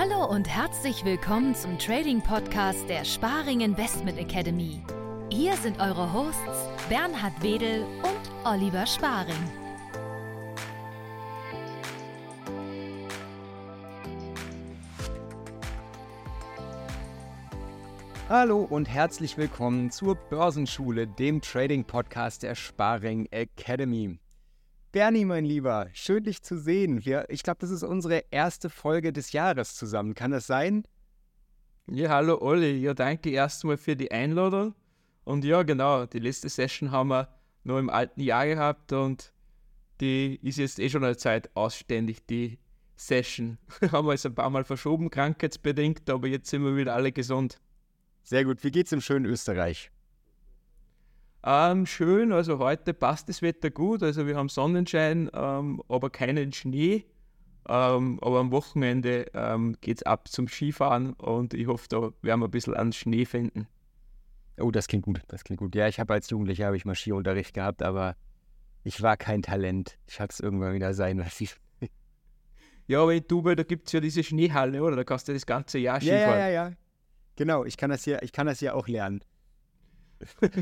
Hallo und herzlich willkommen zum Trading Podcast der Sparing Investment Academy. Hier sind eure Hosts Bernhard Wedel und Oliver Sparing. Hallo und herzlich willkommen zur Börsenschule, dem Trading Podcast der Sparing Academy. Bernie, mein Lieber, schön dich zu sehen. Wir, ich glaube, das ist unsere erste Folge des Jahres zusammen. Kann das sein? Ja, hallo Olli. Ja, danke erstmal für die Einladung. Und ja, genau, die letzte Session haben wir noch im alten Jahr gehabt und die ist jetzt eh schon eine Zeit ausständig, die Session. haben wir jetzt ein paar Mal verschoben, krankheitsbedingt, aber jetzt sind wir wieder alle gesund. Sehr gut. Wie geht's im schönen Österreich? Ähm, schön, also heute passt das Wetter gut, also wir haben Sonnenschein, ähm, aber keinen Schnee. Ähm, aber am Wochenende ähm, geht es ab zum Skifahren und ich hoffe, da werden wir ein bisschen an Schnee finden. Oh, das klingt gut, das klingt gut. Ja, ich habe als Jugendlicher habe ich mal Skiunterricht gehabt, aber ich war kein Talent. Ich habe es irgendwann wieder sein lassen. Ja, aber in Dubai, da gibt es ja diese Schneehalle, oder? Da kannst du das ganze Jahr Skifahren. Ja, ja, ja. Genau, ich kann das hier, ich kann das hier auch lernen.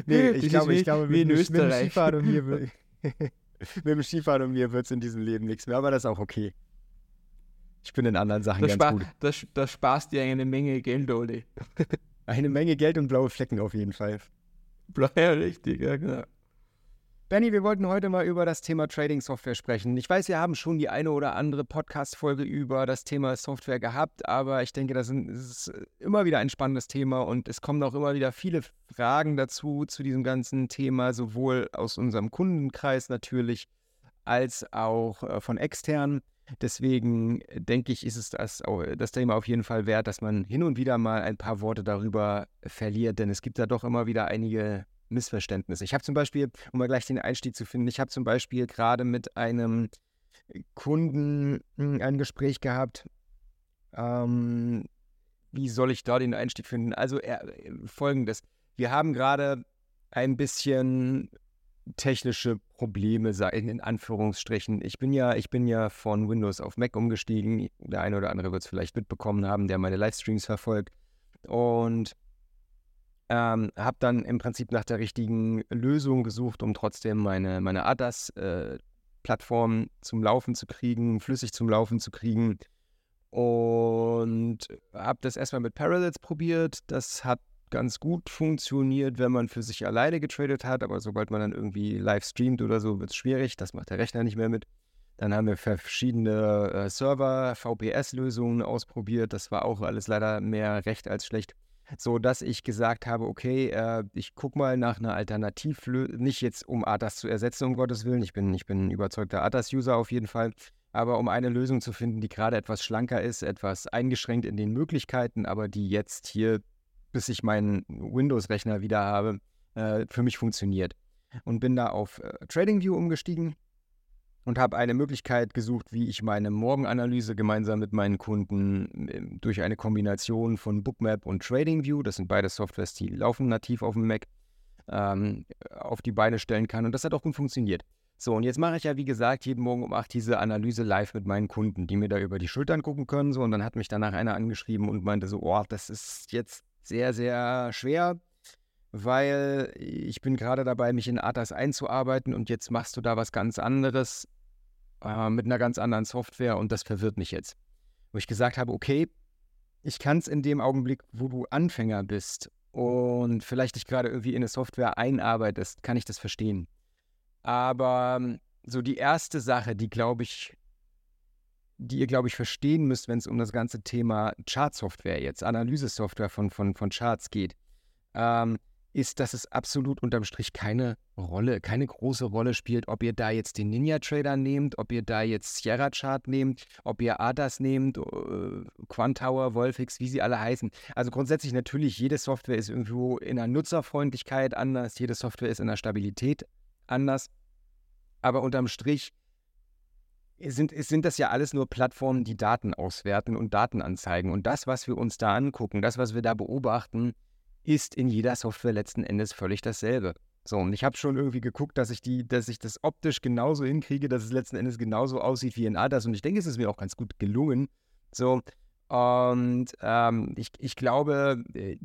Nee, ich glaube, ich glaube, mit, Österreich. mit dem Skifahren und mir, mit dem Skifahren und mir wird es in diesem Leben nichts mehr, aber das ist auch okay. Ich bin in anderen Sachen das ganz gut. Das, das sparst dir eine Menge Geld, Oli. eine Menge Geld und blaue Flecken auf jeden Fall. Ja, richtig, ja, genau. Benny, wir wollten heute mal über das Thema Trading Software sprechen. Ich weiß, wir haben schon die eine oder andere Podcast-Folge über das Thema Software gehabt, aber ich denke, das ist immer wieder ein spannendes Thema und es kommen auch immer wieder viele Fragen dazu, zu diesem ganzen Thema, sowohl aus unserem Kundenkreis natürlich, als auch äh, von externen. Deswegen denke ich, ist es das, das Thema auf jeden Fall wert, dass man hin und wieder mal ein paar Worte darüber verliert, denn es gibt da doch immer wieder einige Missverständnisse. Ich habe zum Beispiel, um mal gleich den Einstieg zu finden, ich habe zum Beispiel gerade mit einem Kunden hm, ein Gespräch gehabt. Ähm, wie soll ich da den Einstieg finden? Also er, folgendes. Wir haben gerade ein bisschen technische Probleme in Anführungsstrichen. Ich bin ja, ich bin ja von Windows auf Mac umgestiegen. Der eine oder andere wird es vielleicht mitbekommen haben, der meine Livestreams verfolgt. Und ähm, habe dann im Prinzip nach der richtigen Lösung gesucht, um trotzdem meine, meine ADAS-Plattform äh, zum Laufen zu kriegen, flüssig zum Laufen zu kriegen. Und habe das erstmal mit Parallels probiert. Das hat ganz gut funktioniert, wenn man für sich alleine getradet hat. Aber sobald man dann irgendwie live streamt oder so, wird es schwierig. Das macht der Rechner nicht mehr mit. Dann haben wir verschiedene äh, Server, VPS-Lösungen ausprobiert. Das war auch alles leider mehr recht als schlecht so dass ich gesagt habe, okay, äh, ich gucke mal nach einer Alternativlösung, nicht jetzt um ADAS zu ersetzen, um Gottes Willen, ich bin, ich bin ein überzeugter ADAS-User auf jeden Fall, aber um eine Lösung zu finden, die gerade etwas schlanker ist, etwas eingeschränkt in den Möglichkeiten, aber die jetzt hier, bis ich meinen Windows-Rechner wieder habe, äh, für mich funktioniert. Und bin da auf äh, TradingView umgestiegen und habe eine Möglichkeit gesucht, wie ich meine Morgenanalyse gemeinsam mit meinen Kunden ähm, durch eine Kombination von Bookmap und TradingView, das sind beide Softwares, die laufen nativ auf dem Mac, ähm, auf die Beine stellen kann. Und das hat auch gut funktioniert. So, und jetzt mache ich ja, wie gesagt, jeden Morgen um 8 diese Analyse live mit meinen Kunden, die mir da über die Schultern gucken können. So, und dann hat mich danach einer angeschrieben und meinte so, oh, das ist jetzt sehr, sehr schwer weil ich bin gerade dabei, mich in ATAS einzuarbeiten und jetzt machst du da was ganz anderes äh, mit einer ganz anderen Software und das verwirrt mich jetzt. Wo ich gesagt habe, okay, ich kann es in dem Augenblick, wo du Anfänger bist und vielleicht dich gerade irgendwie in eine Software einarbeitest, kann ich das verstehen. Aber ähm, so die erste Sache, die glaube ich, die ihr, glaube ich, verstehen müsst, wenn es um das ganze Thema Chartsoftware jetzt, Analysesoftware von, von, von Charts geht, ähm, ist, dass es absolut unterm Strich keine Rolle, keine große Rolle spielt, ob ihr da jetzt den Ninja Trader nehmt, ob ihr da jetzt Sierra Chart nehmt, ob ihr ADAS nehmt, äh, Quantower, Wolfix, wie sie alle heißen. Also grundsätzlich natürlich, jede Software ist irgendwo in der Nutzerfreundlichkeit anders, jede Software ist in der Stabilität anders. Aber unterm Strich sind, sind das ja alles nur Plattformen, die Daten auswerten und Daten anzeigen. Und das, was wir uns da angucken, das, was wir da beobachten, ist in jeder Software letzten Endes völlig dasselbe. So, und ich habe schon irgendwie geguckt, dass ich die, dass ich das optisch genauso hinkriege, dass es letzten Endes genauso aussieht wie in ADAS. Und ich denke, es ist mir auch ganz gut gelungen. So, Und ähm, ich, ich glaube, äh,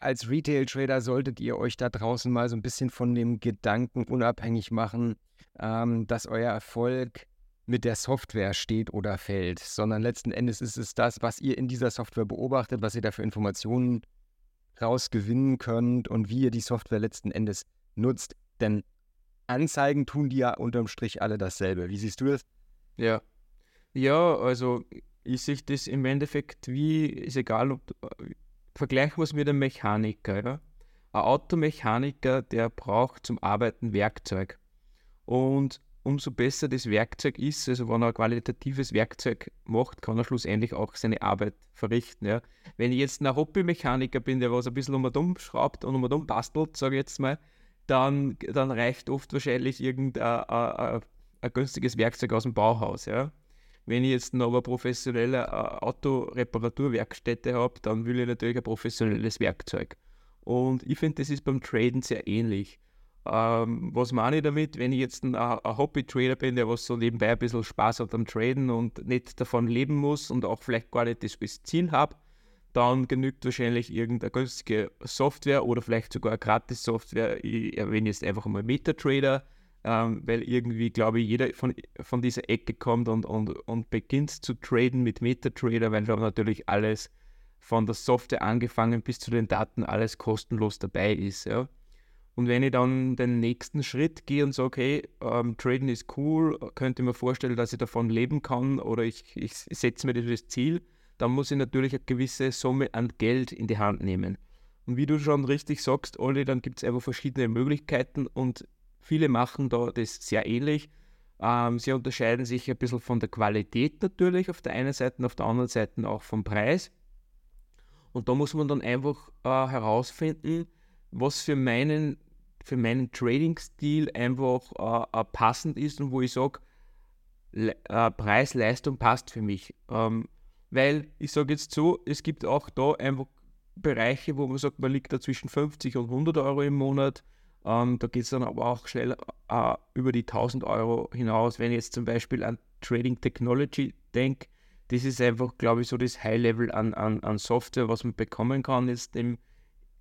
als Retail-Trader solltet ihr euch da draußen mal so ein bisschen von dem Gedanken unabhängig machen, ähm, dass euer Erfolg mit der Software steht oder fällt, sondern letzten Endes ist es das, was ihr in dieser Software beobachtet, was ihr da für Informationen rausgewinnen könnt und wie ihr die Software letzten Endes nutzt. Denn Anzeigen tun die ja unterm Strich alle dasselbe. Wie siehst du das? Ja. Ja, also ich sehe das im Endeffekt wie, ist egal, ob vergleichen wir es mit einem Mechaniker. Ja? Ein Automechaniker, der braucht zum Arbeiten Werkzeug. Und umso besser das Werkzeug ist, also wenn er ein qualitatives Werkzeug macht, kann er schlussendlich auch seine Arbeit verrichten. Ja. Wenn ich jetzt ein Hobbymechaniker bin, der was ein bisschen um und um schraubt und um und um bastelt, sage ich jetzt mal, dann, dann reicht oft wahrscheinlich irgendein ein, ein günstiges Werkzeug aus dem Bauhaus. Ja. Wenn ich jetzt noch eine professionelle äh, Autoreparaturwerkstätte habe, dann will ich natürlich ein professionelles Werkzeug. Und ich finde, das ist beim Traden sehr ähnlich. Ähm, was meine ich damit? Wenn ich jetzt ein, ein Hobby-Trader bin, der was so nebenbei ein bisschen Spaß hat am Traden und nicht davon leben muss und auch vielleicht gar nicht das als Ziel habe, dann genügt wahrscheinlich irgendeine günstige Software oder vielleicht sogar eine Gratis-Software. Ich erwähne jetzt einfach mal MetaTrader, ähm, weil irgendwie, glaube ich, jeder von, von dieser Ecke kommt und, und, und beginnt zu traden mit MetaTrader, weil da natürlich alles von der Software angefangen bis zu den Daten alles kostenlos dabei ist. Ja. Und wenn ich dann den nächsten Schritt gehe und sage, hey, ähm, Traden ist cool, könnte mir vorstellen, dass ich davon leben kann oder ich, ich setze mir als Ziel, dann muss ich natürlich eine gewisse Summe an Geld in die Hand nehmen. Und wie du schon richtig sagst, Olli, dann gibt es einfach verschiedene Möglichkeiten und viele machen da das sehr ähnlich. Ähm, sie unterscheiden sich ein bisschen von der Qualität natürlich auf der einen Seite und auf der anderen Seite auch vom Preis. Und da muss man dann einfach äh, herausfinden, was für meinen für meinen Trading-Stil einfach äh, äh, passend ist und wo ich sage, äh, Preis-Leistung passt für mich. Ähm, weil ich sage jetzt so, es gibt auch da einfach Bereiche, wo man sagt, man liegt da zwischen 50 und 100 Euro im Monat. Ähm, da geht es dann aber auch schnell äh, über die 1000 Euro hinaus. Wenn ich jetzt zum Beispiel an Trading Technology denke, das ist einfach, glaube ich, so das High-Level an, an, an Software, was man bekommen kann jetzt im,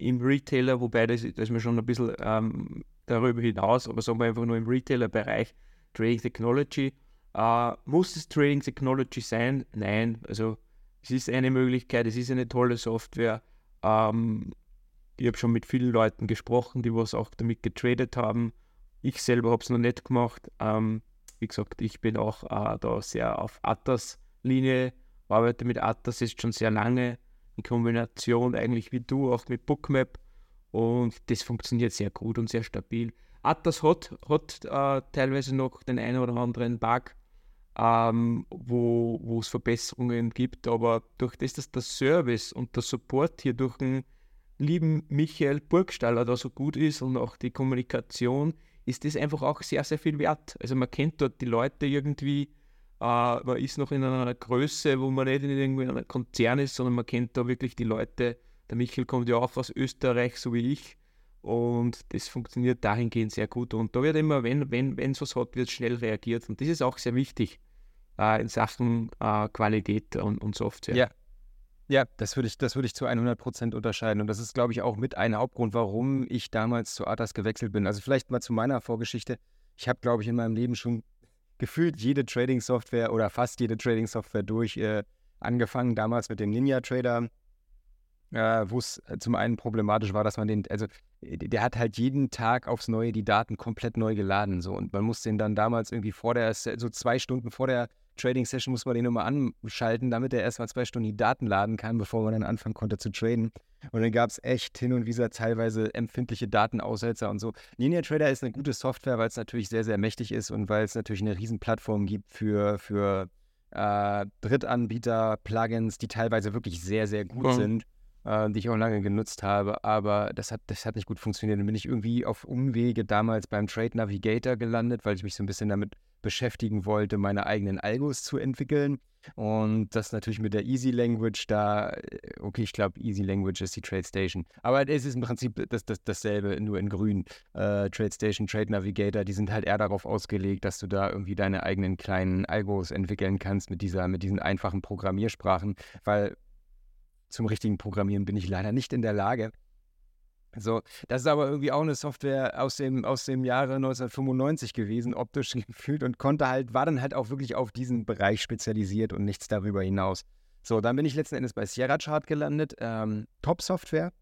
im Retailer, wobei das, das ist mir schon ein bisschen ähm, darüber hinaus, aber sagen wir einfach nur im Retailer-Bereich, Trading Technology. Äh, muss es Trading Technology sein? Nein, also es ist eine Möglichkeit, es ist eine tolle Software. Ähm, ich habe schon mit vielen Leuten gesprochen, die was auch damit getradet haben. Ich selber habe es noch nicht gemacht. Ähm, wie gesagt, ich bin auch äh, da sehr auf Atas-Linie, arbeite mit Atas jetzt schon sehr lange in Kombination eigentlich wie du auch mit Bookmap und das funktioniert sehr gut und sehr stabil. Atas hat, hat äh, teilweise noch den einen oder anderen Bug, ähm, wo es Verbesserungen gibt, aber durch das, dass der Service und der Support hier durch den lieben Michael Burgstaller da so gut ist und auch die Kommunikation, ist das einfach auch sehr, sehr viel wert. Also man kennt dort die Leute irgendwie, man ist noch in einer Größe, wo man nicht in irgendwie einem Konzern ist, sondern man kennt da wirklich die Leute. Der Michael kommt ja auch aus Österreich, so wie ich. Und das funktioniert dahingehend sehr gut. Und da wird immer, wenn wenn wenn es was hat, wird schnell reagiert. Und das ist auch sehr wichtig äh, in Sachen äh, Qualität und, und, Software. Ja. Ja, das würde ich, das ich zu 100% unterscheiden. Und das ist, glaube ich, auch mit ein Hauptgrund, warum ich damals zu Atas gewechselt bin. Also vielleicht mal zu meiner Vorgeschichte. Ich habe, glaube ich, in meinem Leben schon gefühlt jede Trading-Software oder fast jede Trading-Software durch. Äh, angefangen damals mit dem Ninja-Trader, äh, wo es äh, zum einen problematisch war, dass man den, also äh, der hat halt jeden Tag aufs Neue die Daten komplett neu geladen. So. Und man muss den dann damals irgendwie vor der, so zwei Stunden vor der Trading-Session muss man den nochmal anschalten, damit er erstmal zwei Stunden die Daten laden kann, bevor man dann anfangen konnte zu traden. Und dann gab es echt hin und wieder teilweise empfindliche Datenaussetzer und so. Ninja Trader ist eine gute Software, weil es natürlich sehr, sehr mächtig ist und weil es natürlich eine Riesenplattform gibt für, für äh, Drittanbieter, Plugins, die teilweise wirklich sehr, sehr gut mhm. sind. Äh, die ich auch lange genutzt habe, aber das hat, das hat nicht gut funktioniert. Dann bin ich irgendwie auf Umwege damals beim Trade Navigator gelandet, weil ich mich so ein bisschen damit beschäftigen wollte, meine eigenen Algos zu entwickeln. Und das natürlich mit der Easy Language da, äh, okay, ich glaube, Easy Language ist die Trade Station. Aber es ist im Prinzip das, das, dasselbe, nur in grün. Äh, Trade Station, Trade Navigator, die sind halt eher darauf ausgelegt, dass du da irgendwie deine eigenen kleinen Algos entwickeln kannst mit, dieser, mit diesen einfachen Programmiersprachen, weil zum richtigen Programmieren bin ich leider nicht in der Lage. So, das ist aber irgendwie auch eine Software aus dem, aus dem Jahre 1995 gewesen, optisch gefühlt und konnte halt, war dann halt auch wirklich auf diesen Bereich spezialisiert und nichts darüber hinaus. So, dann bin ich letzten Endes bei Sierra Chart gelandet. Ähm, Top-Software.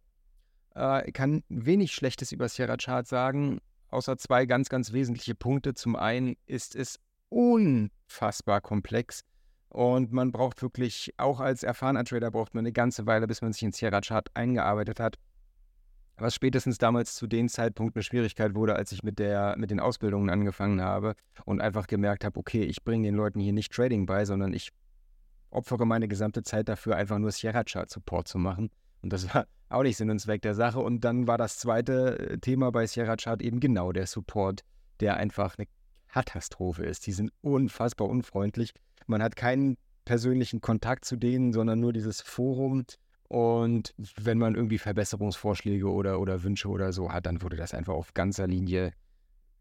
Äh, kann wenig Schlechtes über Sierra Chart sagen, außer zwei ganz, ganz wesentliche Punkte. Zum einen ist es unfassbar komplex. Und man braucht wirklich, auch als erfahrener Trader, braucht man eine ganze Weile, bis man sich in Sierra Chart eingearbeitet hat. Was spätestens damals zu dem Zeitpunkt eine Schwierigkeit wurde, als ich mit, der, mit den Ausbildungen angefangen habe und einfach gemerkt habe, okay, ich bringe den Leuten hier nicht Trading bei, sondern ich opfere meine gesamte Zeit dafür, einfach nur Sierra Chart Support zu machen. Und das war auch nicht Sinn und Zweck der Sache. Und dann war das zweite äh, Thema bei Sierra Chart eben genau der Support, der einfach eine Katastrophe ist. Die sind unfassbar unfreundlich. Man hat keinen persönlichen Kontakt zu denen, sondern nur dieses Forum. Und wenn man irgendwie Verbesserungsvorschläge oder, oder Wünsche oder so hat, dann wurde das einfach auf ganzer Linie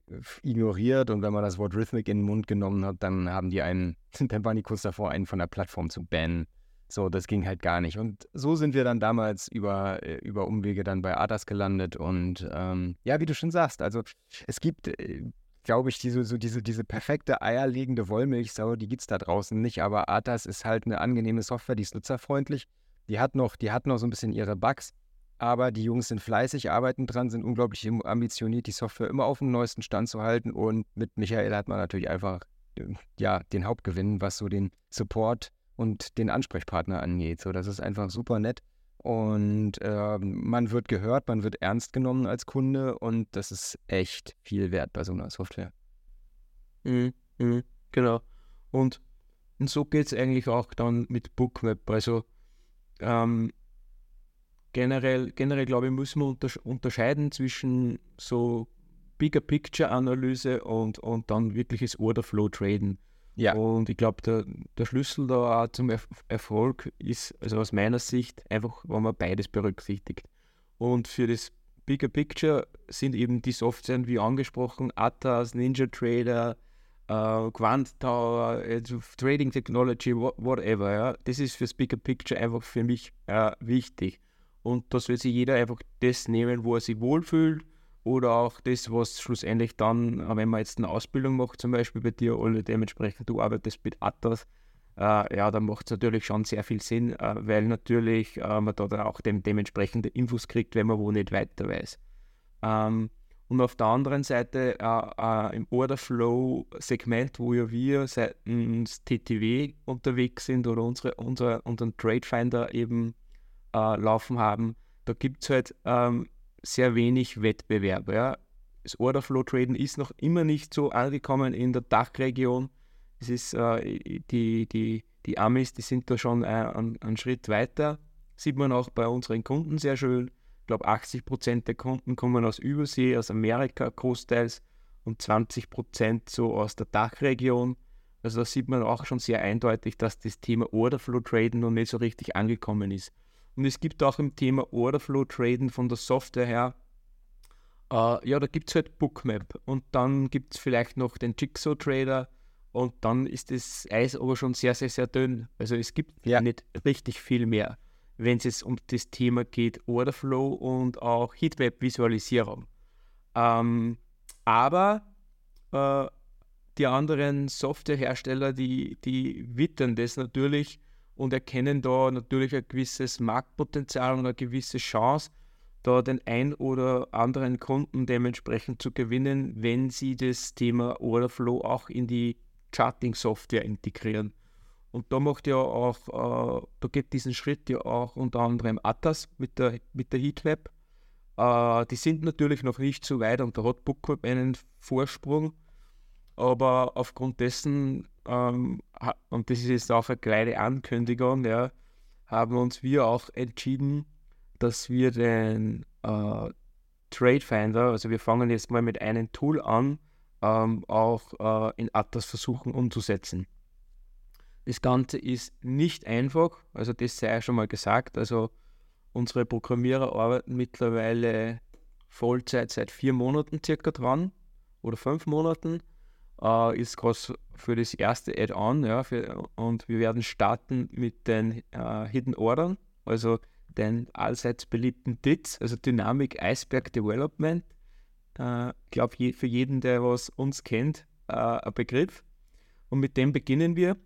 äh, ignoriert. Und wenn man das Wort Rhythmic in den Mund genommen hat, dann haben die einen, dann waren die kurz davor, einen von der Plattform zu bannen. So, das ging halt gar nicht. Und so sind wir dann damals über, äh, über Umwege dann bei Adas gelandet. Und ähm, ja, wie du schon sagst, also es gibt äh, glaube ich, diese, so diese, diese perfekte eierlegende Wollmilchsau, die gibt es da draußen nicht. Aber Atas ist halt eine angenehme Software, die ist nutzerfreundlich. Die hat noch, die hat noch so ein bisschen ihre Bugs. Aber die Jungs sind fleißig, arbeiten dran, sind unglaublich ambitioniert, die Software immer auf dem neuesten Stand zu halten. Und mit Michael hat man natürlich einfach ähm, ja, den Hauptgewinn, was so den Support und den Ansprechpartner angeht. So, das ist einfach super nett. Und äh, man wird gehört, man wird ernst genommen als Kunde und das ist echt viel wert bei so einer Software. Mhm, mhm, genau. Und, und so geht es eigentlich auch dann mit Bookmap. Also ähm, generell, generell glaube ich, müssen wir untersch unterscheiden zwischen so Bigger Picture Analyse und, und dann wirkliches Order Flow Traden. Ja. Und ich glaube, der, der Schlüssel da auch zum Erf Erfolg ist, also aus meiner Sicht, einfach, wenn man beides berücksichtigt. Und für das Bigger Picture sind eben die Software, wie angesprochen, Atas, Ninja Trader, äh, Quant Tower, also Trading Technology, whatever. Ja. Das ist fürs Bigger Picture einfach für mich äh, wichtig. Und dass wird sich jeder einfach das nehmen, wo er sich wohlfühlt oder auch das, was schlussendlich dann, äh, wenn man jetzt eine Ausbildung macht, zum Beispiel bei dir, oder dementsprechend du arbeitest mit Atas, äh, ja, dann macht es natürlich schon sehr viel Sinn, äh, weil natürlich äh, man da dann auch dem, dementsprechende Infos kriegt, wenn man wo nicht weiter weiß. Ähm, und auf der anderen Seite äh, äh, im Orderflow-Segment, wo ja wir seitens TTW unterwegs sind oder unsere, unsere, unseren Trade Finder eben laufen haben, da gibt es halt ähm, sehr wenig Wettbewerb. Ja. Das Orderflow-Traden ist noch immer nicht so angekommen in der Dachregion. Es ist, äh, die, die, die Amis, die sind da schon einen, einen Schritt weiter. Sieht man auch bei unseren Kunden sehr schön. Ich glaube, 80 Prozent der Kunden kommen aus Übersee, aus Amerika großteils und 20 Prozent so aus der Dachregion. Also da sieht man auch schon sehr eindeutig, dass das Thema Orderflow Traden noch nicht so richtig angekommen ist. Und es gibt auch im Thema Orderflow Traden von der Software her, äh, ja, da gibt es halt Bookmap und dann gibt es vielleicht noch den Jigsaw Trader und dann ist das Eis aber schon sehr, sehr, sehr dünn. Also es gibt ja. nicht richtig viel mehr, wenn es um das Thema geht, Orderflow und auch Heatmap-Visualisierung. Ähm, aber äh, die anderen Softwarehersteller, die, die wittern das natürlich und erkennen da natürlich ein gewisses Marktpotenzial und eine gewisse Chance, da den ein oder anderen Kunden dementsprechend zu gewinnen, wenn sie das Thema Orderflow auch in die Charting-Software integrieren. Und da macht ja auch, äh, da geht diesen Schritt ja auch unter anderem Atas mit der, mit der Heatmap. Äh, die sind natürlich noch nicht so weit und da hat Bookmap einen Vorsprung. Aber aufgrund dessen ähm, und das ist jetzt auch eine kleine Ankündigung, ja, haben uns wir auch entschieden, dass wir den äh, Trade also wir fangen jetzt mal mit einem Tool an, ähm, auch äh, in Atlas versuchen umzusetzen. Das Ganze ist nicht einfach, also das sei schon mal gesagt. Also unsere Programmierer arbeiten mittlerweile Vollzeit seit vier Monaten circa dran oder fünf Monaten. Äh, ist gerade für das erste Add-on ja, und wir werden starten mit den äh, Hidden Ordern, also den allseits beliebten DITs, also Dynamic Iceberg Development. Ich äh, glaube, je, für jeden, der was uns kennt, äh, ein Begriff. Und mit dem beginnen wir.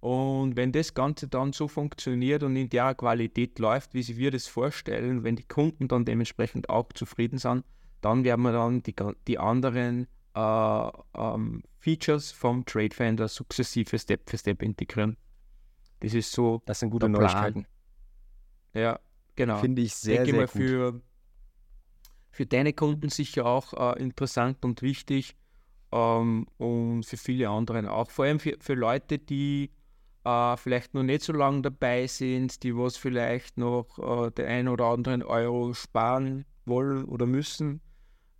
Und wenn das Ganze dann so funktioniert und in der Qualität läuft, wie sie wir das vorstellen, wenn die Kunden dann dementsprechend auch zufrieden sind, dann werden wir dann die, die anderen äh, ähm, Features vom Trade Finder sukzessive Step für Step integrieren. Das ist so. Das sind gute Neuigkeiten. Ja, genau. Finde ich sehr, Denke sehr mal gut. Für, für deine Kunden sicher auch äh, interessant und wichtig ähm, und für viele anderen auch. Vor allem für, für Leute, die äh, vielleicht noch nicht so lange dabei sind, die was vielleicht noch äh, den einen oder anderen Euro sparen wollen oder müssen.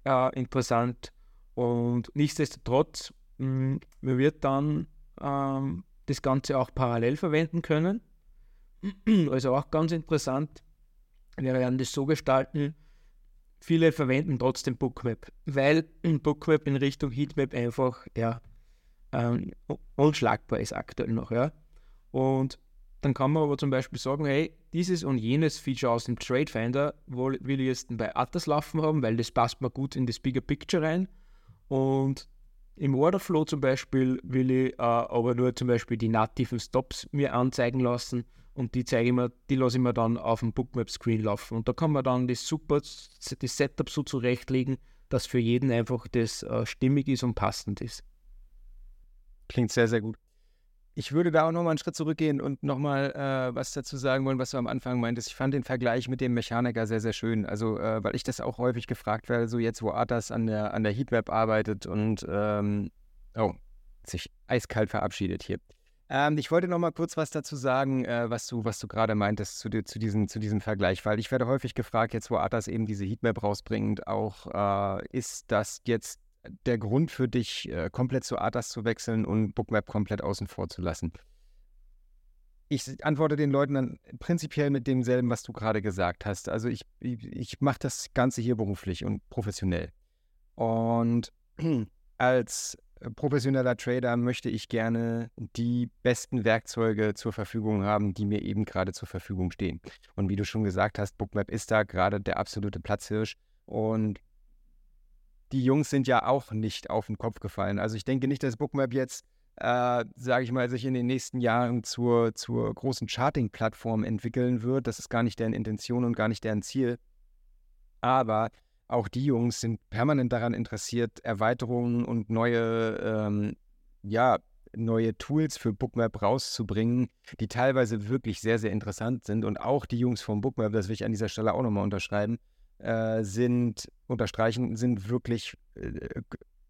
Äh, interessant. Und nichtsdestotrotz, mh, man wird dann ähm, das Ganze auch parallel verwenden können. Also auch ganz interessant. Wir werden das so gestalten, viele verwenden trotzdem Bookmap, weil Bookmap in Richtung Heatmap einfach ja, ähm, unschlagbar ist aktuell noch. Ja. Und dann kann man aber zum Beispiel sagen, hey, dieses und jenes Feature aus dem Trade Finder will ich jetzt bei Atlas laufen haben, weil das passt mir gut in das Bigger Picture rein. Und im Orderflow zum Beispiel will ich äh, aber nur zum Beispiel die nativen Stops mir anzeigen lassen und die zeige ich mir, die lasse ich mir dann auf dem Bookmap-Screen laufen. Und da kann man dann das super, das Setup so zurechtlegen, dass für jeden einfach das äh, stimmig ist und passend ist. Klingt sehr, sehr gut. Ich würde da auch nochmal einen Schritt zurückgehen und nochmal äh, was dazu sagen wollen, was du am Anfang meintest. Ich fand den Vergleich mit dem Mechaniker sehr, sehr schön. Also, äh, weil ich das auch häufig gefragt werde, so jetzt, wo Artas an der, an der Heatweb arbeitet und, ähm, oh, sich eiskalt verabschiedet hier. Ähm, ich wollte nochmal kurz was dazu sagen, äh, was du, was du gerade meintest zu, zu, diesem, zu diesem Vergleich, weil ich werde häufig gefragt, jetzt wo Artas eben diese Heatmap rausbringt, auch äh, ist das jetzt der Grund für dich, äh, komplett zu Artas zu wechseln und Bookmap komplett außen vor zu lassen? Ich antworte den Leuten dann prinzipiell mit demselben, was du gerade gesagt hast. Also ich, ich, ich mache das Ganze hier beruflich und professionell. Und als professioneller Trader möchte ich gerne die besten Werkzeuge zur Verfügung haben, die mir eben gerade zur Verfügung stehen. Und wie du schon gesagt hast, Bookmap ist da gerade der absolute Platzhirsch. Und die Jungs sind ja auch nicht auf den Kopf gefallen. Also ich denke nicht, dass Bookmap jetzt, äh, sage ich mal, sich in den nächsten Jahren zur, zur großen Charting-Plattform entwickeln wird. Das ist gar nicht deren Intention und gar nicht deren Ziel. Aber auch die Jungs sind permanent daran interessiert, Erweiterungen und neue, ähm, ja, neue Tools für Bookmap rauszubringen, die teilweise wirklich sehr, sehr interessant sind. Und auch die Jungs vom Bookmap, das will ich an dieser Stelle auch nochmal unterschreiben, äh, sind, unterstreichen, sind wirklich äh,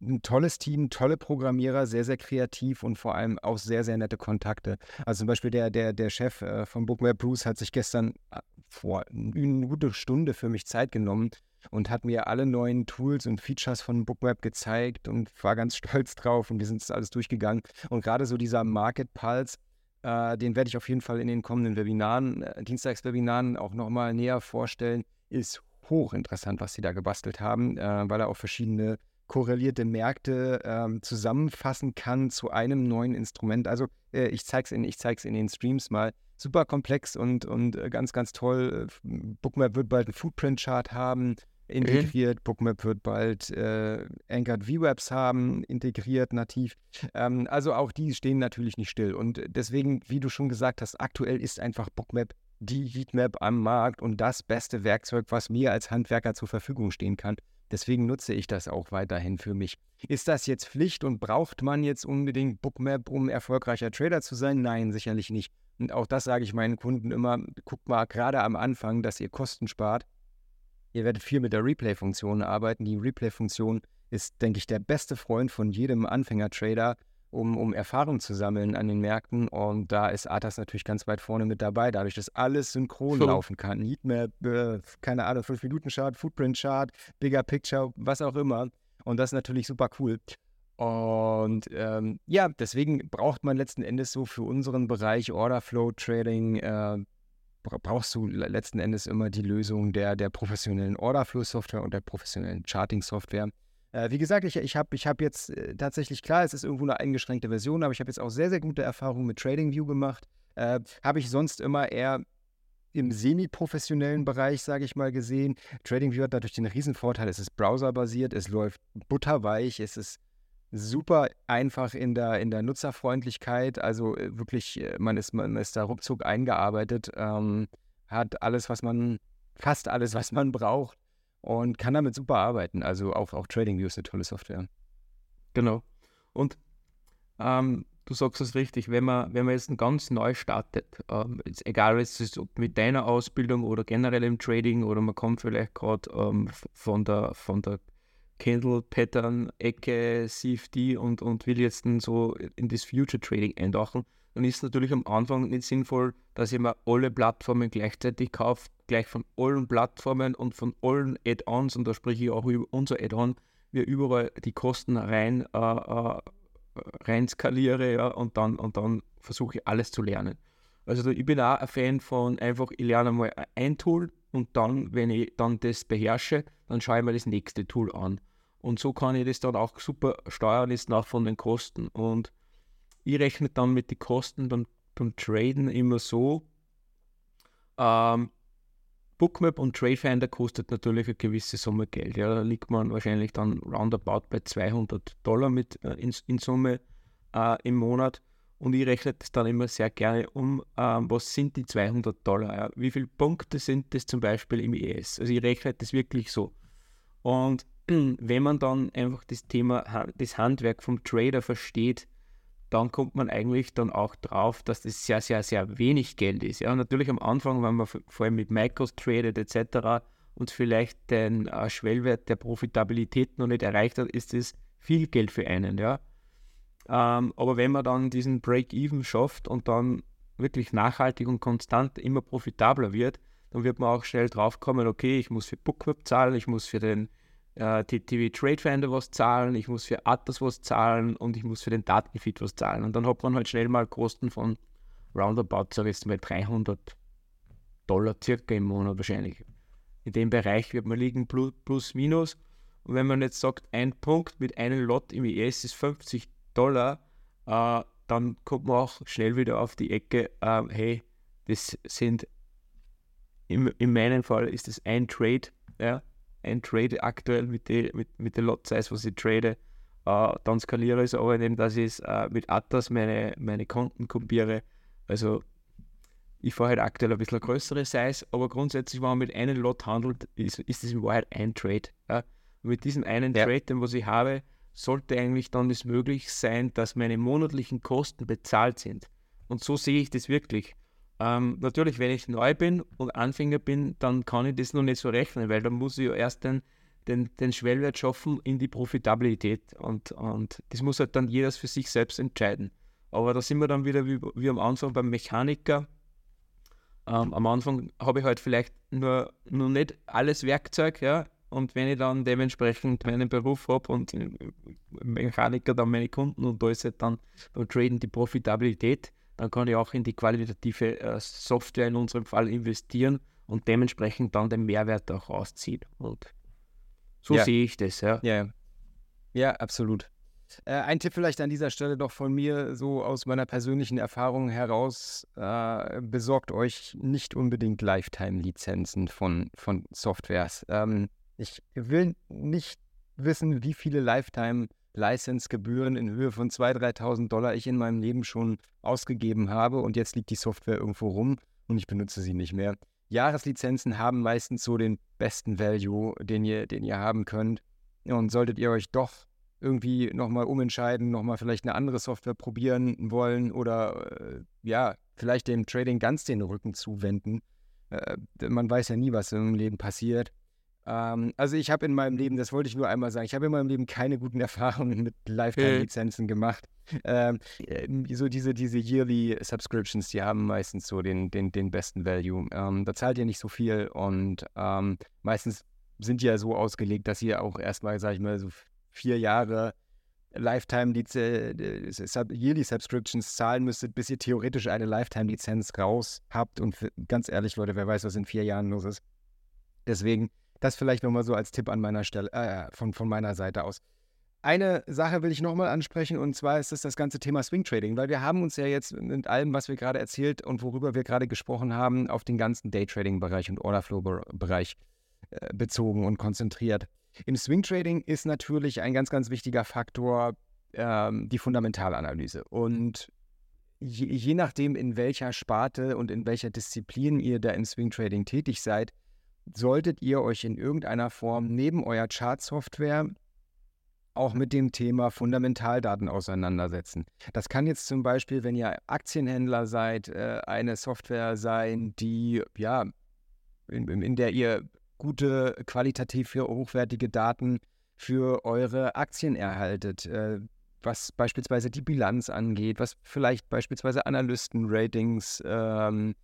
ein tolles Team, tolle Programmierer, sehr, sehr kreativ und vor allem auch sehr, sehr nette Kontakte. Also zum Beispiel der, der, der Chef äh, von Bookmap, Bruce, hat sich gestern äh, vor eine gute Stunde für mich Zeit genommen und hat mir alle neuen Tools und Features von Bookmap gezeigt und war ganz stolz drauf und wir sind das alles durchgegangen. Und gerade so dieser Market Pulse, äh, den werde ich auf jeden Fall in den kommenden Webinaren, äh, Dienstagswebinaren auch nochmal näher vorstellen, ist hochinteressant, was sie da gebastelt haben, äh, weil er auch verschiedene korrelierte Märkte ähm, zusammenfassen kann zu einem neuen Instrument. Also äh, ich zeige es in, in den Streams mal. Super komplex und, und äh, ganz, ganz toll. Bookmap wird bald einen Footprint-Chart haben, integriert. Mhm. Bookmap wird bald äh, Anchored V-Webs haben, integriert, nativ. Ähm, also auch die stehen natürlich nicht still. Und deswegen, wie du schon gesagt hast, aktuell ist einfach Bookmap die Heatmap am Markt und das beste Werkzeug, was mir als Handwerker zur Verfügung stehen kann. Deswegen nutze ich das auch weiterhin für mich. Ist das jetzt Pflicht und braucht man jetzt unbedingt Bookmap, um erfolgreicher Trader zu sein? Nein, sicherlich nicht. Und auch das sage ich meinen Kunden immer, guckt mal gerade am Anfang, dass ihr Kosten spart. Ihr werdet viel mit der Replay-Funktion arbeiten. Die Replay-Funktion ist, denke ich, der beste Freund von jedem Anfänger-Trader um, um Erfahrung zu sammeln an den Märkten. Und da ist Arthas natürlich ganz weit vorne mit dabei, dadurch, dass alles synchron so. laufen kann. Heatmap, äh, keine Ahnung, 5-Minuten-Chart, Footprint-Chart, Bigger Picture, was auch immer. Und das ist natürlich super cool. Und ähm, ja, deswegen braucht man letzten Endes so für unseren Bereich Order Flow Trading, äh, brauchst du letzten Endes immer die Lösung der, der professionellen Order Flow Software und der professionellen Charting Software. Äh, wie gesagt, ich, ich habe ich hab jetzt äh, tatsächlich, klar, es ist irgendwo eine eingeschränkte Version, aber ich habe jetzt auch sehr, sehr gute Erfahrungen mit TradingView gemacht. Äh, habe ich sonst immer eher im semi-professionellen Bereich, sage ich mal, gesehen. TradingView hat dadurch den Riesenvorteil, es ist browserbasiert, es läuft butterweich, es ist super einfach in der, in der Nutzerfreundlichkeit. Also äh, wirklich, äh, man ist, man ist da ruckzuck eingearbeitet, ähm, hat alles, was man, fast alles, was man braucht und kann damit super arbeiten. Also auch, auch TradingView ist eine tolle Software. Genau. Und ähm, du sagst es richtig, wenn man, wenn man jetzt ganz neu startet, ähm, egal es ist mit deiner Ausbildung oder generell im Trading oder man kommt vielleicht gerade ähm, von der, von der Candle Pattern Ecke, CFD und, und will jetzt so in das Future Trading eintauchen, dann ist es natürlich am Anfang nicht sinnvoll, dass ich mir alle Plattformen gleichzeitig kaufe, gleich von allen Plattformen und von allen Add-ons, und da spreche ich auch über unser Add-on, wir überall die Kosten rein, äh, äh, rein skaliere ja, und dann, und dann versuche ich alles zu lernen. Also ich bin auch ein Fan von einfach, ich lerne mal ein Tool und dann, wenn ich dann das beherrsche, dann schaue ich mir das nächste Tool an. Und so kann ich das dann auch super steuern, ist nach von den Kosten. Und ich rechne dann mit den Kosten beim, beim Traden immer so. Ähm, Bookmap und Tradefinder kostet natürlich eine gewisse Summe Geld. Ja, da liegt man wahrscheinlich dann roundabout bei 200 Dollar mit äh, in, in, Summe äh, im Monat. Und ich rechne das dann immer sehr gerne um, ähm, was sind die 200 Dollar? Ja? Wie viele Punkte sind das zum Beispiel im ES? Also ich rechne das wirklich so. Und wenn man dann einfach das Thema, das Handwerk vom Trader versteht, dann kommt man eigentlich dann auch drauf, dass das sehr, sehr, sehr wenig Geld ist. Ja, natürlich am Anfang, wenn man vor allem mit Micros tradet etc. und vielleicht den äh, Schwellwert der Profitabilität noch nicht erreicht hat, ist das viel Geld für einen. Ja. Ähm, aber wenn man dann diesen Break-Even schafft und dann wirklich nachhaltig und konstant immer profitabler wird, dann wird man auch schnell draufkommen, okay, ich muss für Bookmap zahlen, ich muss für den äh, TTV Trade Finder was zahlen, ich muss für Atlas was zahlen und ich muss für den Datenfeed was zahlen. Und dann hat man halt schnell mal Kosten von roundabout, sage ich jetzt mal, 300 Dollar circa im Monat wahrscheinlich. In dem Bereich wird man liegen plus, minus. Und wenn man jetzt sagt, ein Punkt mit einem Lot im ES ist 50 Dollar, äh, dann kommt man auch schnell wieder auf die Ecke, äh, hey, das sind, in, in meinem Fall ist das ein Trade, ja, ein Trade aktuell mit der mit, mit Lot Size, was ich trade. Uh, dann skaliere ich es aber, indem dass ich uh, mit Atas meine, meine Konten kopiere. Also ich fahre halt aktuell ein bisschen eine größere Size, aber grundsätzlich, wenn man mit einem Lot handelt, ist, ist es in Wahrheit ein Trade. Ja? Mit diesem einen ja. Trade, den was ich habe, sollte eigentlich dann es möglich sein, dass meine monatlichen Kosten bezahlt sind. Und so sehe ich das wirklich. Ähm, natürlich, wenn ich neu bin und Anfänger bin, dann kann ich das noch nicht so rechnen, weil dann muss ich ja erst den, den, den Schwellwert schaffen in die Profitabilität. Und, und das muss halt dann jeder für sich selbst entscheiden. Aber da sind wir dann wieder wie, wie am Anfang beim Mechaniker. Ähm, am Anfang habe ich halt vielleicht nur, nur nicht alles Werkzeug, ja. Und wenn ich dann dementsprechend meinen Beruf habe und Mechaniker dann meine Kunden und da ist halt dann beim Traden die Profitabilität, dann kann ich auch in die qualitative äh, Software in unserem Fall investieren und dementsprechend dann den Mehrwert auch rausziehen. Und so ja. sehe ich das, ja. Ja, ja absolut. Äh, ein Tipp vielleicht an dieser Stelle doch von mir, so aus meiner persönlichen Erfahrung heraus, äh, besorgt euch nicht unbedingt Lifetime-Lizenzen von, von Softwares. Ähm, ich will nicht wissen, wie viele Lifetime lizenzen License-Gebühren in Höhe von 2.000, 3.000 Dollar ich in meinem Leben schon ausgegeben habe und jetzt liegt die Software irgendwo rum und ich benutze sie nicht mehr. Jahreslizenzen haben meistens so den besten Value, den ihr, den ihr haben könnt. Und solltet ihr euch doch irgendwie nochmal umentscheiden, nochmal vielleicht eine andere Software probieren wollen oder äh, ja, vielleicht dem Trading ganz den Rücken zuwenden. Äh, man weiß ja nie, was im Leben passiert. Ähm, also ich habe in meinem Leben, das wollte ich nur einmal sagen, ich habe in meinem Leben keine guten Erfahrungen mit Lifetime-Lizenzen gemacht. ähm, so diese, diese Yearly Subscriptions, die haben meistens so den, den, den besten Value. Ähm, da zahlt ihr nicht so viel und ähm, meistens sind die ja so ausgelegt, dass ihr auch erstmal, sag ich mal, so vier Jahre Lifetime Yearly Subscriptions zahlen müsstet, bis ihr theoretisch eine Lifetime-Lizenz raus habt. Und ganz ehrlich, Leute, wer weiß, was in vier Jahren los ist. Deswegen, das vielleicht nochmal so als Tipp an meiner Stelle, äh, von, von meiner Seite aus. Eine Sache will ich nochmal ansprechen und zwar ist es das ganze Thema Swing Trading, weil wir haben uns ja jetzt mit allem, was wir gerade erzählt und worüber wir gerade gesprochen haben, auf den ganzen Daytrading-Bereich und Orderflow-Bereich äh, bezogen und konzentriert. Im Swing Trading ist natürlich ein ganz, ganz wichtiger Faktor ähm, die Fundamentalanalyse. Und je, je, nachdem, in welcher Sparte und in welcher Disziplin ihr da im Swing Trading tätig seid, solltet ihr euch in irgendeiner Form neben eurer Chart-Software auch mit dem Thema Fundamentaldaten auseinandersetzen. Das kann jetzt zum Beispiel, wenn ihr Aktienhändler seid, äh, eine Software sein, die ja in, in der ihr gute, qualitativ hochwertige Daten für eure Aktien erhaltet. Äh, was beispielsweise die Bilanz angeht, was vielleicht beispielsweise Analysten-Ratings, ähm,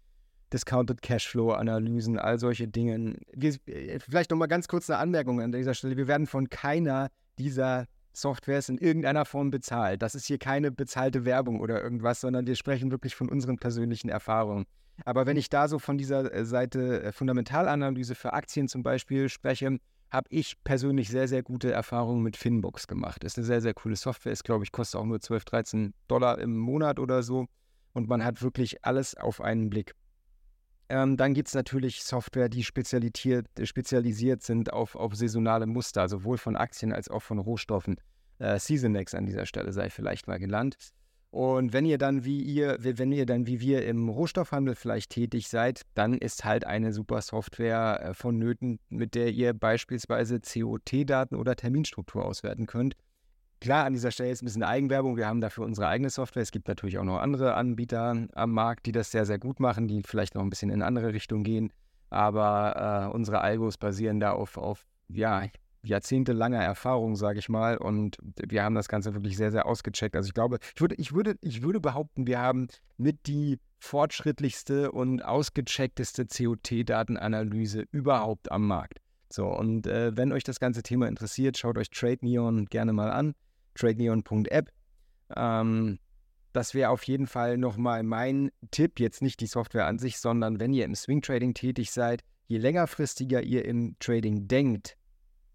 Discounted Cashflow-Analysen, all solche Dinge. Wir, äh, vielleicht nochmal ganz kurz eine Anmerkung an dieser Stelle. Wir werden von keiner dieser Softwares in irgendeiner Form bezahlt. Das ist hier keine bezahlte Werbung oder irgendwas, sondern wir sprechen wirklich von unseren persönlichen Erfahrungen. Aber wenn ich da so von dieser äh, Seite äh, Fundamentalanalyse für Aktien zum Beispiel spreche, habe ich persönlich sehr, sehr gute Erfahrungen mit Finbox gemacht. Ist eine sehr, sehr coole Software. Ist, glaube ich, kostet auch nur 12, 13 Dollar im Monat oder so. Und man hat wirklich alles auf einen Blick. Ähm, dann gibt es natürlich Software, die spezialisiert, sind auf, auf saisonale Muster, sowohl von Aktien als auch von Rohstoffen. Äh, Seasonex an dieser Stelle sei vielleicht mal genannt. Und wenn ihr dann wie ihr, wenn ihr dann wie wir im Rohstoffhandel vielleicht tätig seid, dann ist halt eine super Software äh, vonnöten, mit der ihr beispielsweise COT-Daten oder Terminstruktur auswerten könnt. Klar, an dieser Stelle ist ein bisschen Eigenwerbung. Wir haben dafür unsere eigene Software. Es gibt natürlich auch noch andere Anbieter am Markt, die das sehr, sehr gut machen, die vielleicht noch ein bisschen in andere Richtung gehen. Aber äh, unsere Algos basieren da auf, auf ja, jahrzehntelanger Erfahrung, sage ich mal. Und wir haben das Ganze wirklich sehr, sehr ausgecheckt. Also ich glaube, ich würde, ich würde, ich würde behaupten, wir haben mit die fortschrittlichste und ausgecheckteste COT-Datenanalyse überhaupt am Markt. So, und äh, wenn euch das ganze Thema interessiert, schaut euch Trade Neon gerne mal an. TradeNeon.app. Ähm, das wäre auf jeden Fall nochmal mein Tipp, jetzt nicht die Software an sich, sondern wenn ihr im Swing Trading tätig seid, je längerfristiger ihr im Trading denkt,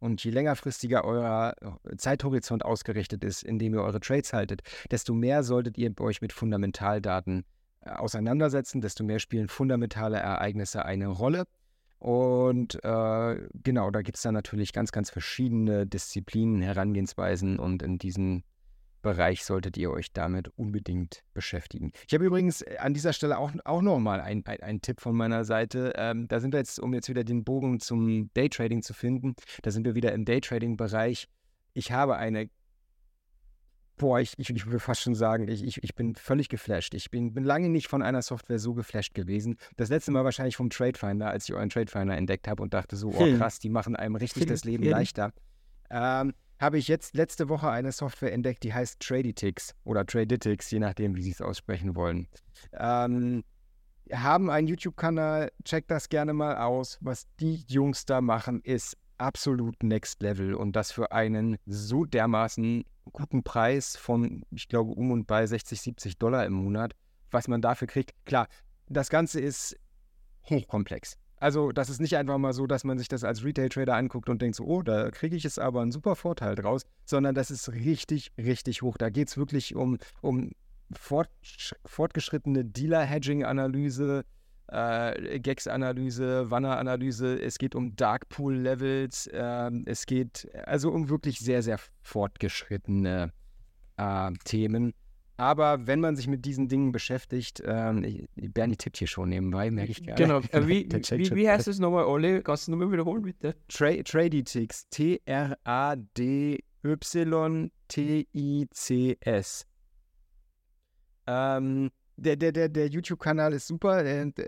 und je längerfristiger euer äh, Zeithorizont ausgerichtet ist, indem ihr eure Trades haltet, desto mehr solltet ihr euch mit Fundamentaldaten äh, auseinandersetzen, desto mehr spielen fundamentale Ereignisse eine Rolle. Und äh, genau, da gibt es dann natürlich ganz, ganz verschiedene Disziplinen, Herangehensweisen und in diesen Bereich solltet ihr euch damit unbedingt beschäftigen. Ich habe übrigens äh, an dieser Stelle auch, auch nochmal einen ein Tipp von meiner Seite. Ähm, da sind wir jetzt, um jetzt wieder den Bogen zum Daytrading zu finden, da sind wir wieder im Daytrading-Bereich. Ich habe eine, boah, ich, ich, ich würde fast schon sagen, ich, ich, ich bin völlig geflasht. Ich bin, bin lange nicht von einer Software so geflasht gewesen. Das letzte Mal wahrscheinlich vom Tradefinder, als ich euren Tradefinder entdeckt habe und dachte so, oh krass, die machen einem richtig das Leben leichter. Ähm, habe ich jetzt letzte Woche eine Software entdeckt, die heißt Traditix oder Traditix, je nachdem, wie Sie es aussprechen wollen. Ähm, haben einen YouTube-Kanal, checkt das gerne mal aus. Was die Jungs da machen, ist absolut Next Level und das für einen so dermaßen guten Preis von, ich glaube, um und bei 60, 70 Dollar im Monat, was man dafür kriegt. Klar, das Ganze ist hochkomplex. Also, das ist nicht einfach mal so, dass man sich das als Retail-Trader anguckt und denkt so, oh, da kriege ich jetzt aber einen super Vorteil draus, sondern das ist richtig, richtig hoch. Da geht es wirklich um, um fortgeschrittene Dealer-Hedging-Analyse, äh, Gags-Analyse, Wanner-Analyse, es geht um Dark Pool-Levels, äh, es geht also um wirklich sehr, sehr fortgeschrittene äh, Themen. Aber wenn man sich mit diesen Dingen beschäftigt, ähm, Bernie tippt hier schon nebenbei, merke ich gerade. Genau. Äh, wie, wie, wie, heißt es nochmal, Ole? Kannst du nochmal wiederholen, bitte? Tra Traditix. T-R-A-D-Y-T-I-C-S. Ähm, der, der, der, der YouTube-Kanal ist super.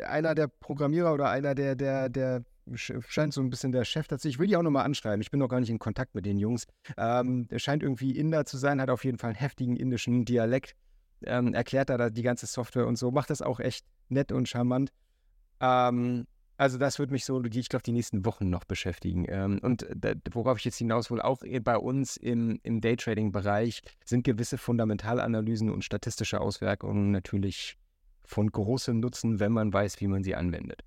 Einer der Programmierer oder einer der, der, der scheint so ein bisschen der Chef dazu. Ich will die auch nochmal anschreiben. Ich bin noch gar nicht in Kontakt mit den Jungs. Ähm, der scheint irgendwie Inder zu sein, hat auf jeden Fall einen heftigen indischen Dialekt. Ähm, erklärt da die ganze Software und so. Macht das auch echt nett und charmant. Ähm, also das wird mich so, ich glaube, die nächsten Wochen noch beschäftigen. Ähm, und worauf ich jetzt hinaus will, auch bei uns im, im Daytrading-Bereich sind gewisse Fundamentalanalysen und statistische Auswirkungen natürlich von großem Nutzen, wenn man weiß, wie man sie anwendet.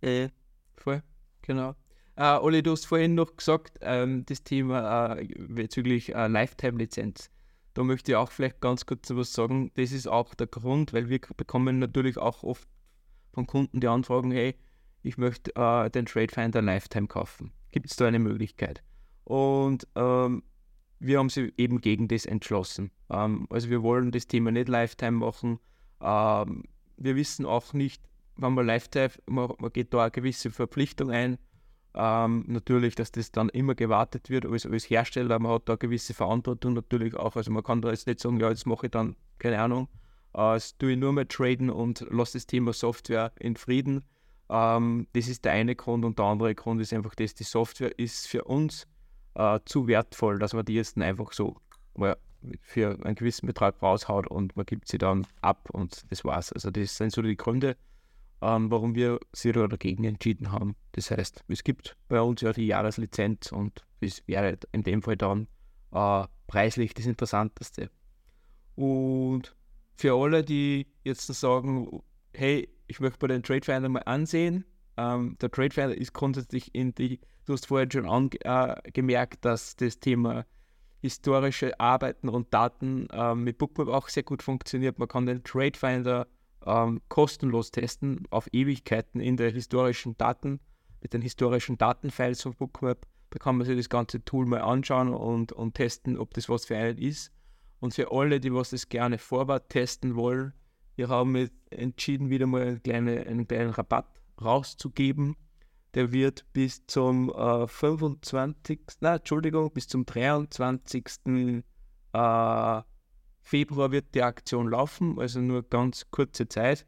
Äh, voll, genau. Uh, Olli, du hast vorhin noch gesagt, ähm, das Thema äh, bezüglich äh, Lifetime-Lizenz. Da möchte ich auch vielleicht ganz kurz was sagen. Das ist auch der Grund, weil wir bekommen natürlich auch oft von Kunden die Anfragen, hey, ich möchte äh, den Tradefinder Lifetime kaufen. Gibt es da eine Möglichkeit? Und ähm, wir haben sie eben gegen das entschlossen. Ähm, also wir wollen das Thema nicht Lifetime machen. Ähm, wir wissen auch nicht, wenn man Lifetime, man, man geht da eine gewisse Verpflichtung ein. Ähm, natürlich, dass das dann immer gewartet wird als, als Hersteller, man hat da eine gewisse Verantwortung natürlich auch. Also man kann da jetzt nicht sagen, ja, jetzt mache ich dann, keine Ahnung, äh, jetzt tue ich nur mehr traden und lasse das Thema Software in Frieden ähm, das ist der eine Grund und der andere Grund ist einfach dass die Software ist für uns äh, zu wertvoll, dass man die jetzt einfach so für einen gewissen Betrag raushaut und man gibt sie dann ab und das war's. Also das sind so die Gründe, ähm, warum wir Zero dagegen entschieden haben. Das heißt, es gibt bei uns ja die Jahreslizenz und das wäre in dem Fall dann äh, preislich das Interessanteste. Und für alle, die jetzt sagen, hey, ich möchte mir den Trade Finder mal ansehen. Ähm, der Trade Finder ist grundsätzlich in die, du hast vorhin schon angemerkt, äh, dass das Thema historische Arbeiten und Daten ähm, mit Bookmap auch sehr gut funktioniert. Man kann den Trade Finder ähm, kostenlos testen auf Ewigkeiten in der historischen Daten, mit den historischen Datenfiles von Bookmap. Da kann man sich das ganze Tool mal anschauen und, und testen, ob das was für einen ist. Und für alle, die was das gerne vorwärts testen wollen, wir haben entschieden, wieder mal eine kleine, einen kleinen Rabatt rauszugeben. Der wird bis zum äh, 25. Na, Entschuldigung, bis zum 23. Äh, Februar wird die Aktion laufen, also nur ganz kurze Zeit.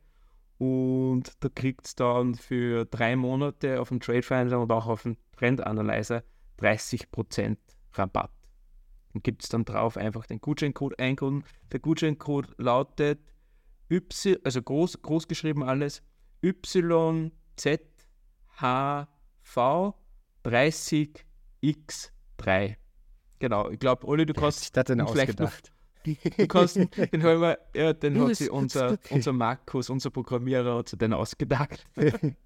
Und da kriegt es dann für drei Monate auf dem Trade Finder und auch auf dem Trend Analyzer 30% Rabatt. Dann gibt es dann drauf einfach den Gutscheincode eingeben. Der Gutscheincode lautet Y, also groß, groß geschrieben alles, YZHV 30X3. Genau, ich glaube, Olli, du kannst. das denn ausgedacht? du kannst, den, haben wir, ja, den hat sich unser, unser Markus, unser Programmierer, hat sich den ausgedacht.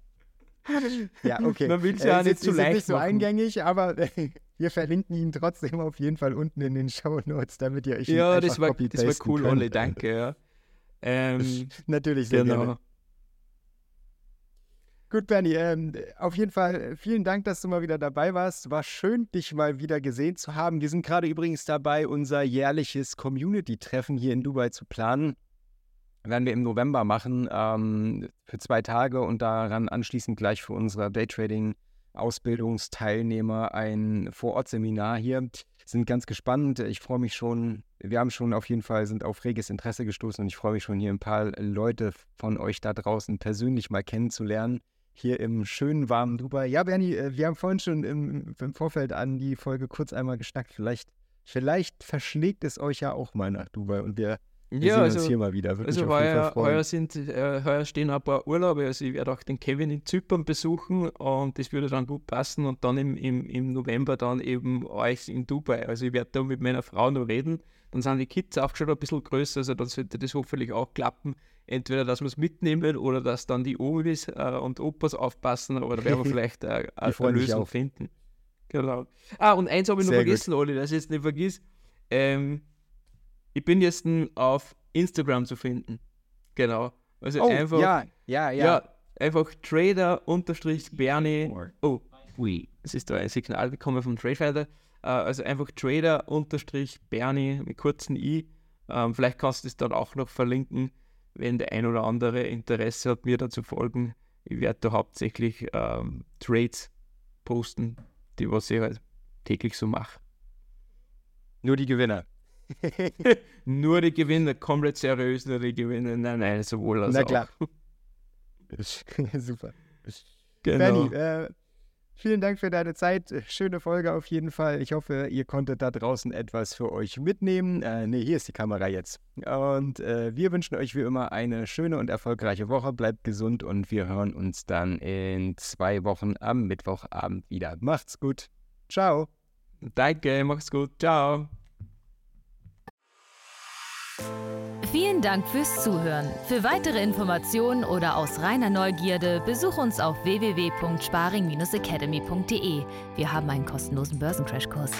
ja, okay. Man will es ja äh, nicht zu leicht nicht so eingängig, aber wir verlinken ihn trotzdem auf jeden Fall unten in den Show Notes, damit ihr euch Ja, das war, das war cool, könnt. Olli, danke. Ja. Ähm, Natürlich, sehr genau. gerne. Gut, Bernie, ähm, auf jeden Fall vielen Dank, dass du mal wieder dabei warst. War schön, dich mal wieder gesehen zu haben. Wir sind gerade übrigens dabei, unser jährliches Community-Treffen hier in Dubai zu planen. Werden wir im November machen, ähm, für zwei Tage und daran anschließend gleich für unsere Daytrading-Ausbildungsteilnehmer ein Vor-Ort-Seminar hier sind ganz gespannt. Ich freue mich schon. Wir haben schon auf jeden Fall sind auf reges Interesse gestoßen und ich freue mich schon hier ein paar Leute von euch da draußen persönlich mal kennenzulernen. Hier im schönen warmen Dubai. Ja, Bernie, äh, wir haben vorhin schon im, im Vorfeld an die Folge kurz einmal geschnackt. Vielleicht, vielleicht verschlägt es euch ja auch mal nach Dubai und wir wir ja, sehen also, uns hier mal wieder. Würde also heuer, heuer, sind, äh, heuer stehen ein paar Urlaube. Also ich werde auch den Kevin in Zypern besuchen und das würde dann gut passen. Und dann im, im, im November dann eben euch in Dubai. Also ich werde da mit meiner Frau noch reden. Dann sind die Kids auch schon ein bisschen größer, also dann sollte das hoffentlich auch klappen. Entweder, dass wir es mitnehmen oder dass dann die Omis äh, und Opas aufpassen, aber da werden wir vielleicht äh, eine Lösung finden. Genau. Ah, und eins habe ich noch Sehr vergessen, gut. Oli, dass ich jetzt nicht vergiss. Ähm, ich bin jetzt auf Instagram zu finden. Genau. Also oh, einfach. Ja, ja, ja. ja einfach Trader unterstrich Bernie. Oh, oui. Es ist da ein Signal bekommen vom Tradefinder. Uh, also einfach Trader unterstrich Bernie mit kurzen i. Um, ähm, vielleicht kannst du es dann auch noch verlinken, wenn der ein oder andere Interesse hat, mir da zu folgen. Ich werde da hauptsächlich um, ähm, Trades posten, die was ich halt täglich so mache. Nur die Gewinner. nur die Gewinner, komplett seriös, nur die Gewinner. Nein, nein, sowohl als Na klar. Super. Genau. Benny, äh, Vielen Dank für deine Zeit. Schöne Folge auf jeden Fall. Ich hoffe, ihr konntet da draußen etwas für euch mitnehmen. Äh, ne, hier ist die Kamera jetzt. Und äh, wir wünschen euch wie immer eine schöne und erfolgreiche Woche. Bleibt gesund und wir hören uns dann in zwei Wochen am Mittwochabend wieder. Macht's gut. Ciao. Danke, macht's gut. Ciao. Vielen Dank fürs Zuhören. Für weitere Informationen oder aus reiner Neugierde besuch uns auf www.sparing-academy.de. Wir haben einen kostenlosen Börsencrashkurs.